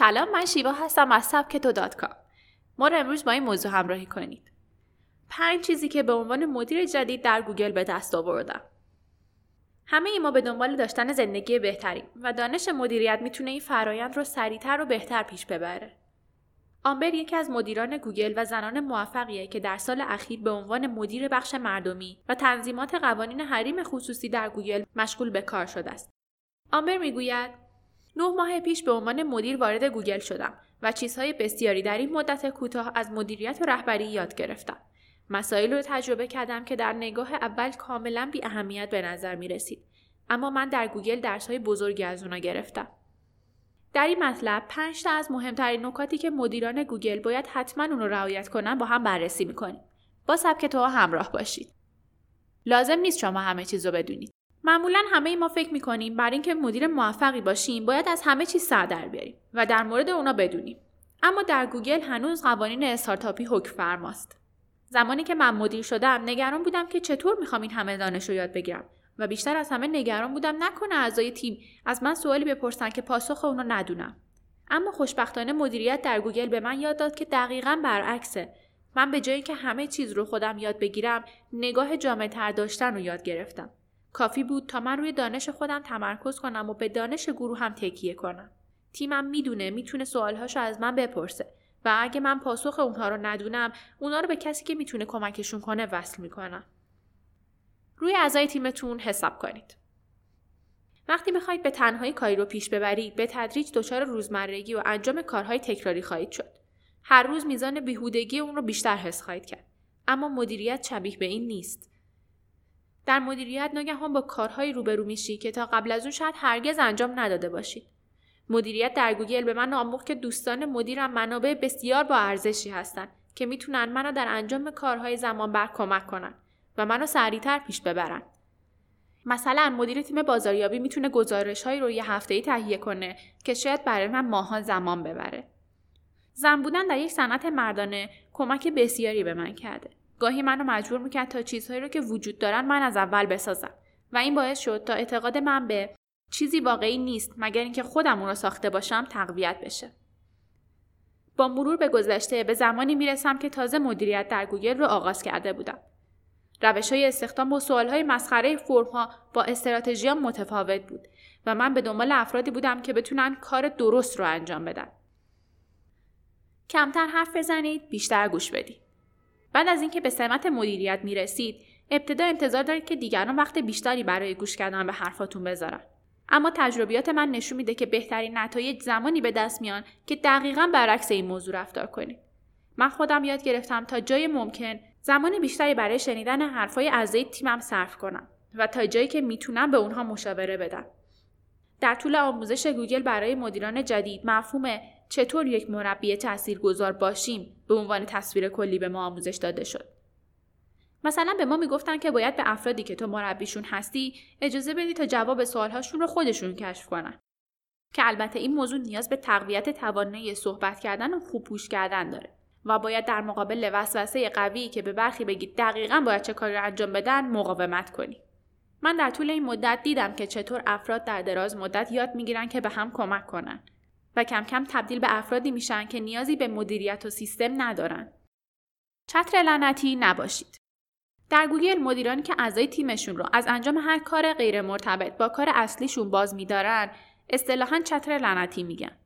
سلام من شیوا هستم از سبک تو dot com. ما رو امروز با این موضوع همراهی کنید. پنج چیزی که به عنوان مدیر جدید در گوگل به دست آوردم. همه ای ما به دنبال داشتن زندگی بهتری و دانش مدیریت می‌تونه این فرایند رو سریعتر و بهتر پیش ببره. آمبر یکی از مدیران گوگل و زنان موفقیه که در سال اخیر به عنوان مدیر بخش مردمی و تنظیمات قوانین حریم خصوصی در گوگل مشغول به کار شده است. آمبر می‌گوید نه ماه پیش به عنوان مدیر وارد گوگل شدم و چیزهای بسیاری در این مدت کوتاه از مدیریت و رهبری یاد گرفتم. مسائل رو تجربه کردم که در نگاه اول کاملا بی اهمیت به نظر می رسید. اما من در گوگل درس های بزرگی از اونا گرفتم. در این مطلب پنج تا از مهمترین نکاتی که مدیران گوگل باید حتما اون رو رعایت کنن با هم بررسی می‌کنیم. با سبک تو همراه باشید. لازم نیست شما همه چیز رو بدونید. معمولا همه ای ما فکر می‌کنیم برای اینکه مدیر موفقی باشیم باید از همه چیز سر در بیاریم و در مورد اونا بدونیم. اما در گوگل هنوز قوانین استارتاپی حکم فرماست. زمانی که من مدیر شدم نگران بودم که چطور می‌خوام این همه دانش رو یاد بگیرم و بیشتر از همه نگران بودم نکنه اعضای تیم از من سوالی بپرسن که پاسخ اونو ندونم اما خوشبختانه مدیریت در گوگل به من یاد داد که دقیقا برعکسه من به جایی که همه چیز رو خودم یاد بگیرم نگاه جامع تر داشتن رو یاد گرفتم کافی بود تا من روی دانش خودم تمرکز کنم و به دانش گروه هم تکیه کنم. تیمم می‌دونه می‌تونه سوالهاشو از من بپرسه و اگه من پاسخ اونها رو ندونم اونا رو به کسی که می‌تونه کمکشون کنه وصل می‌کنم. روی اعضای تیمتون حساب کنید. وقتی می‌خواهید به تنهایی کاری رو پیش ببرید به تدریج دچار روزمرگی و انجام کارهای تکراری خواهید شد. هر روز میزان بیهودگی اون رو بیشتر حس خواهید کرد. اما مدیریت شبیه به این نیست. در مدیریت ناگهان با کارهایی روبرو میشی که تا قبل از اون شاید هرگز انجام نداده باشید مدیریت در گوگل به من آموخت که دوستان مدیرم منابع بسیار با ارزشی هستند که می‌تونن منو در انجام کارهای زمان بر کمک کنن و منو سریعتر پیش ببرن. مثلا مدیر تیم بازاریابی می‌تونه گزارش های رو یه هفته تهیه کنه که شاید برای من ماها زمان ببره. زن بودن در یک صنعت مردانه کمک بسیاری به من کرده. گاهی منو مجبور می‌کرد تا چیزهایی رو که وجود دارن من از اول بسازم و این باعث شد تا اعتقاد من به چیزی واقعی نیست مگر اینکه خودم اون رو ساخته باشم تقویت بشه. با مرور به گذشته به زمانی می‌رسم که تازه مدیریت در گوگل رو آغاز کرده بودم. روش های استخدام با سوال های مسخره فرم ها با استراتژی متفاوت بود و من به دنبال افرادی بودم که بتونن کار درست رو انجام بدن. کمتر حرف بزنید، بیشتر گوش بدید. بعد از اینکه به سمت مدیریت می رسید، ابتدا انتظار دارید که دیگران وقت بیشتری برای گوش کردن به حرفاتون بذارن. اما تجربیات من نشون میده که بهترین نتایج زمانی به دست میان که دقیقا برعکس این موضوع رفتار کنید. من خودم یاد گرفتم تا جای ممکن زمان بیشتری برای شنیدن حرفای اعضای تیمم صرف کنم و تا جایی که می‌تونم به اونها مشاوره بدم. در طول آموزش گوگل برای مدیران جدید مفهوم چطور یک مربی تاثیرگذار باشیم به عنوان تصویر کلی به ما آموزش داده شد. مثلا به ما می‌گفتن که باید به افرادی که تو مربیشون هستی اجازه بدی تا جواب سوالهاشون رو خودشون کشف کنن. که البته این موضوع نیاز به تقویت توانایی صحبت کردن و خوب پوش کردن داره. و باید در مقابل وسوسه قوی که به برخی بگید دقیقا باید چه کاری انجام بدن مقاومت کنی. من در طول این مدت دیدم که چطور افراد در دراز مدت یاد می‌گیرن که به هم کمک کنن و کم کم تبدیل به افرادی میشن که نیازی به مدیریت و سیستم ندارن. چتر لعنتی نباشید. در گوگل مدیرانی که اعضای تیمشون رو از انجام هر کار غیر مرتبط با کار اصلیشون باز میدارن اصطلاحا چتر لعنتی میگن.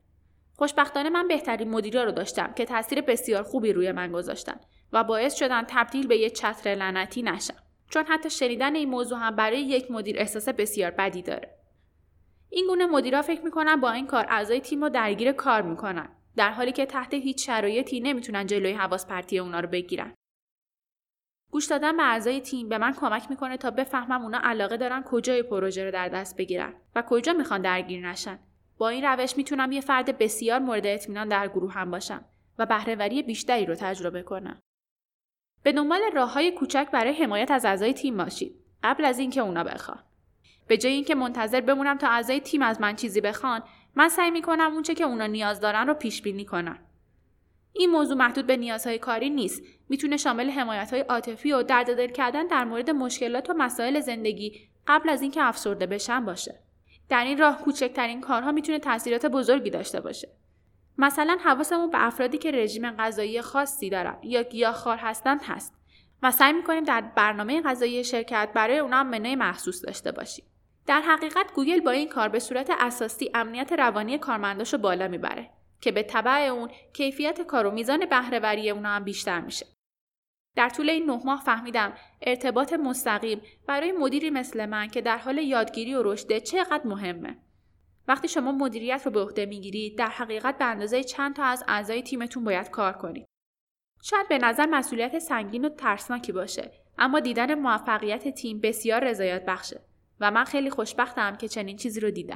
خوشبختانه من بهترین مدیرا رو داشتم که تاثیر بسیار خوبی روی من گذاشتن و باعث شدن تبدیل به یه چتر لعنتی نشم چون حتی شنیدن این موضوع هم برای یک مدیر احساس بسیار بدی داره این گونه مدیرا فکر می‌کنن با این کار اعضای تیم رو درگیر کار می‌کنن در حالی که تحت هیچ شرایطی نمی‌تونن جلوی حواس پرتی اونا رو بگیرن گوش دادن به اعضای تیم به من کمک می‌کنه تا بفهمم اونا علاقه دارن کجای پروژه رو در دست بگیرن و کجا می‌خوان درگیر نشن با این روش می‌تونم یه فرد بسیار مورد اطمینان در گروه هم باشم و بهرهوری بیشتری رو تجربه کنم. به دنبال راه های کوچک برای حمایت از اعضای تیم باشید قبل از اینکه اونا بخوان. به جای اینکه منتظر بمونم تا اعضای تیم از من چیزی بخوان، من سعی می‌کنم اونچه که اونا نیاز دارن رو پیش بینی کنم. این موضوع محدود به نیازهای کاری نیست. می‌تونه شامل حمایت های عاطفی و درد دل کردن در مورد مشکلات و مسائل زندگی قبل از اینکه افسرده بشم باشه. در این راه کوچکترین کارها می‌تونه تاثیرات بزرگی داشته باشه. مثلا حواسمون به افرادی که رژیم غذایی خاصی دارن یا گیاهخوار هستند هست و سعی می‌کنیم در برنامه غذایی شرکت برای اونا منوی مخصوص داشته باشیم. در حقیقت گوگل با این کار به صورت اساسی امنیت روانی کارمنداشو بالا می‌بره که به تبع اون کیفیت کار و میزان بهرهوری اونا هم بیشتر میشه. در طول این نه ماه فهمیدم ارتباط مستقیم برای مدیری مثل من که در حال یادگیری و رشده چقدر مهمه. وقتی شما مدیریت رو به عهده می‌گیرید در حقیقت به اندازه چند تا از اعضای تیمتون باید کار کنید. شاید به نظر مسئولیت سنگین و ترسناکی باشه اما دیدن موفقیت تیم بسیار رضایت بخشه. و من خیلی خوشبختم که چنین چیزی رو دیدم.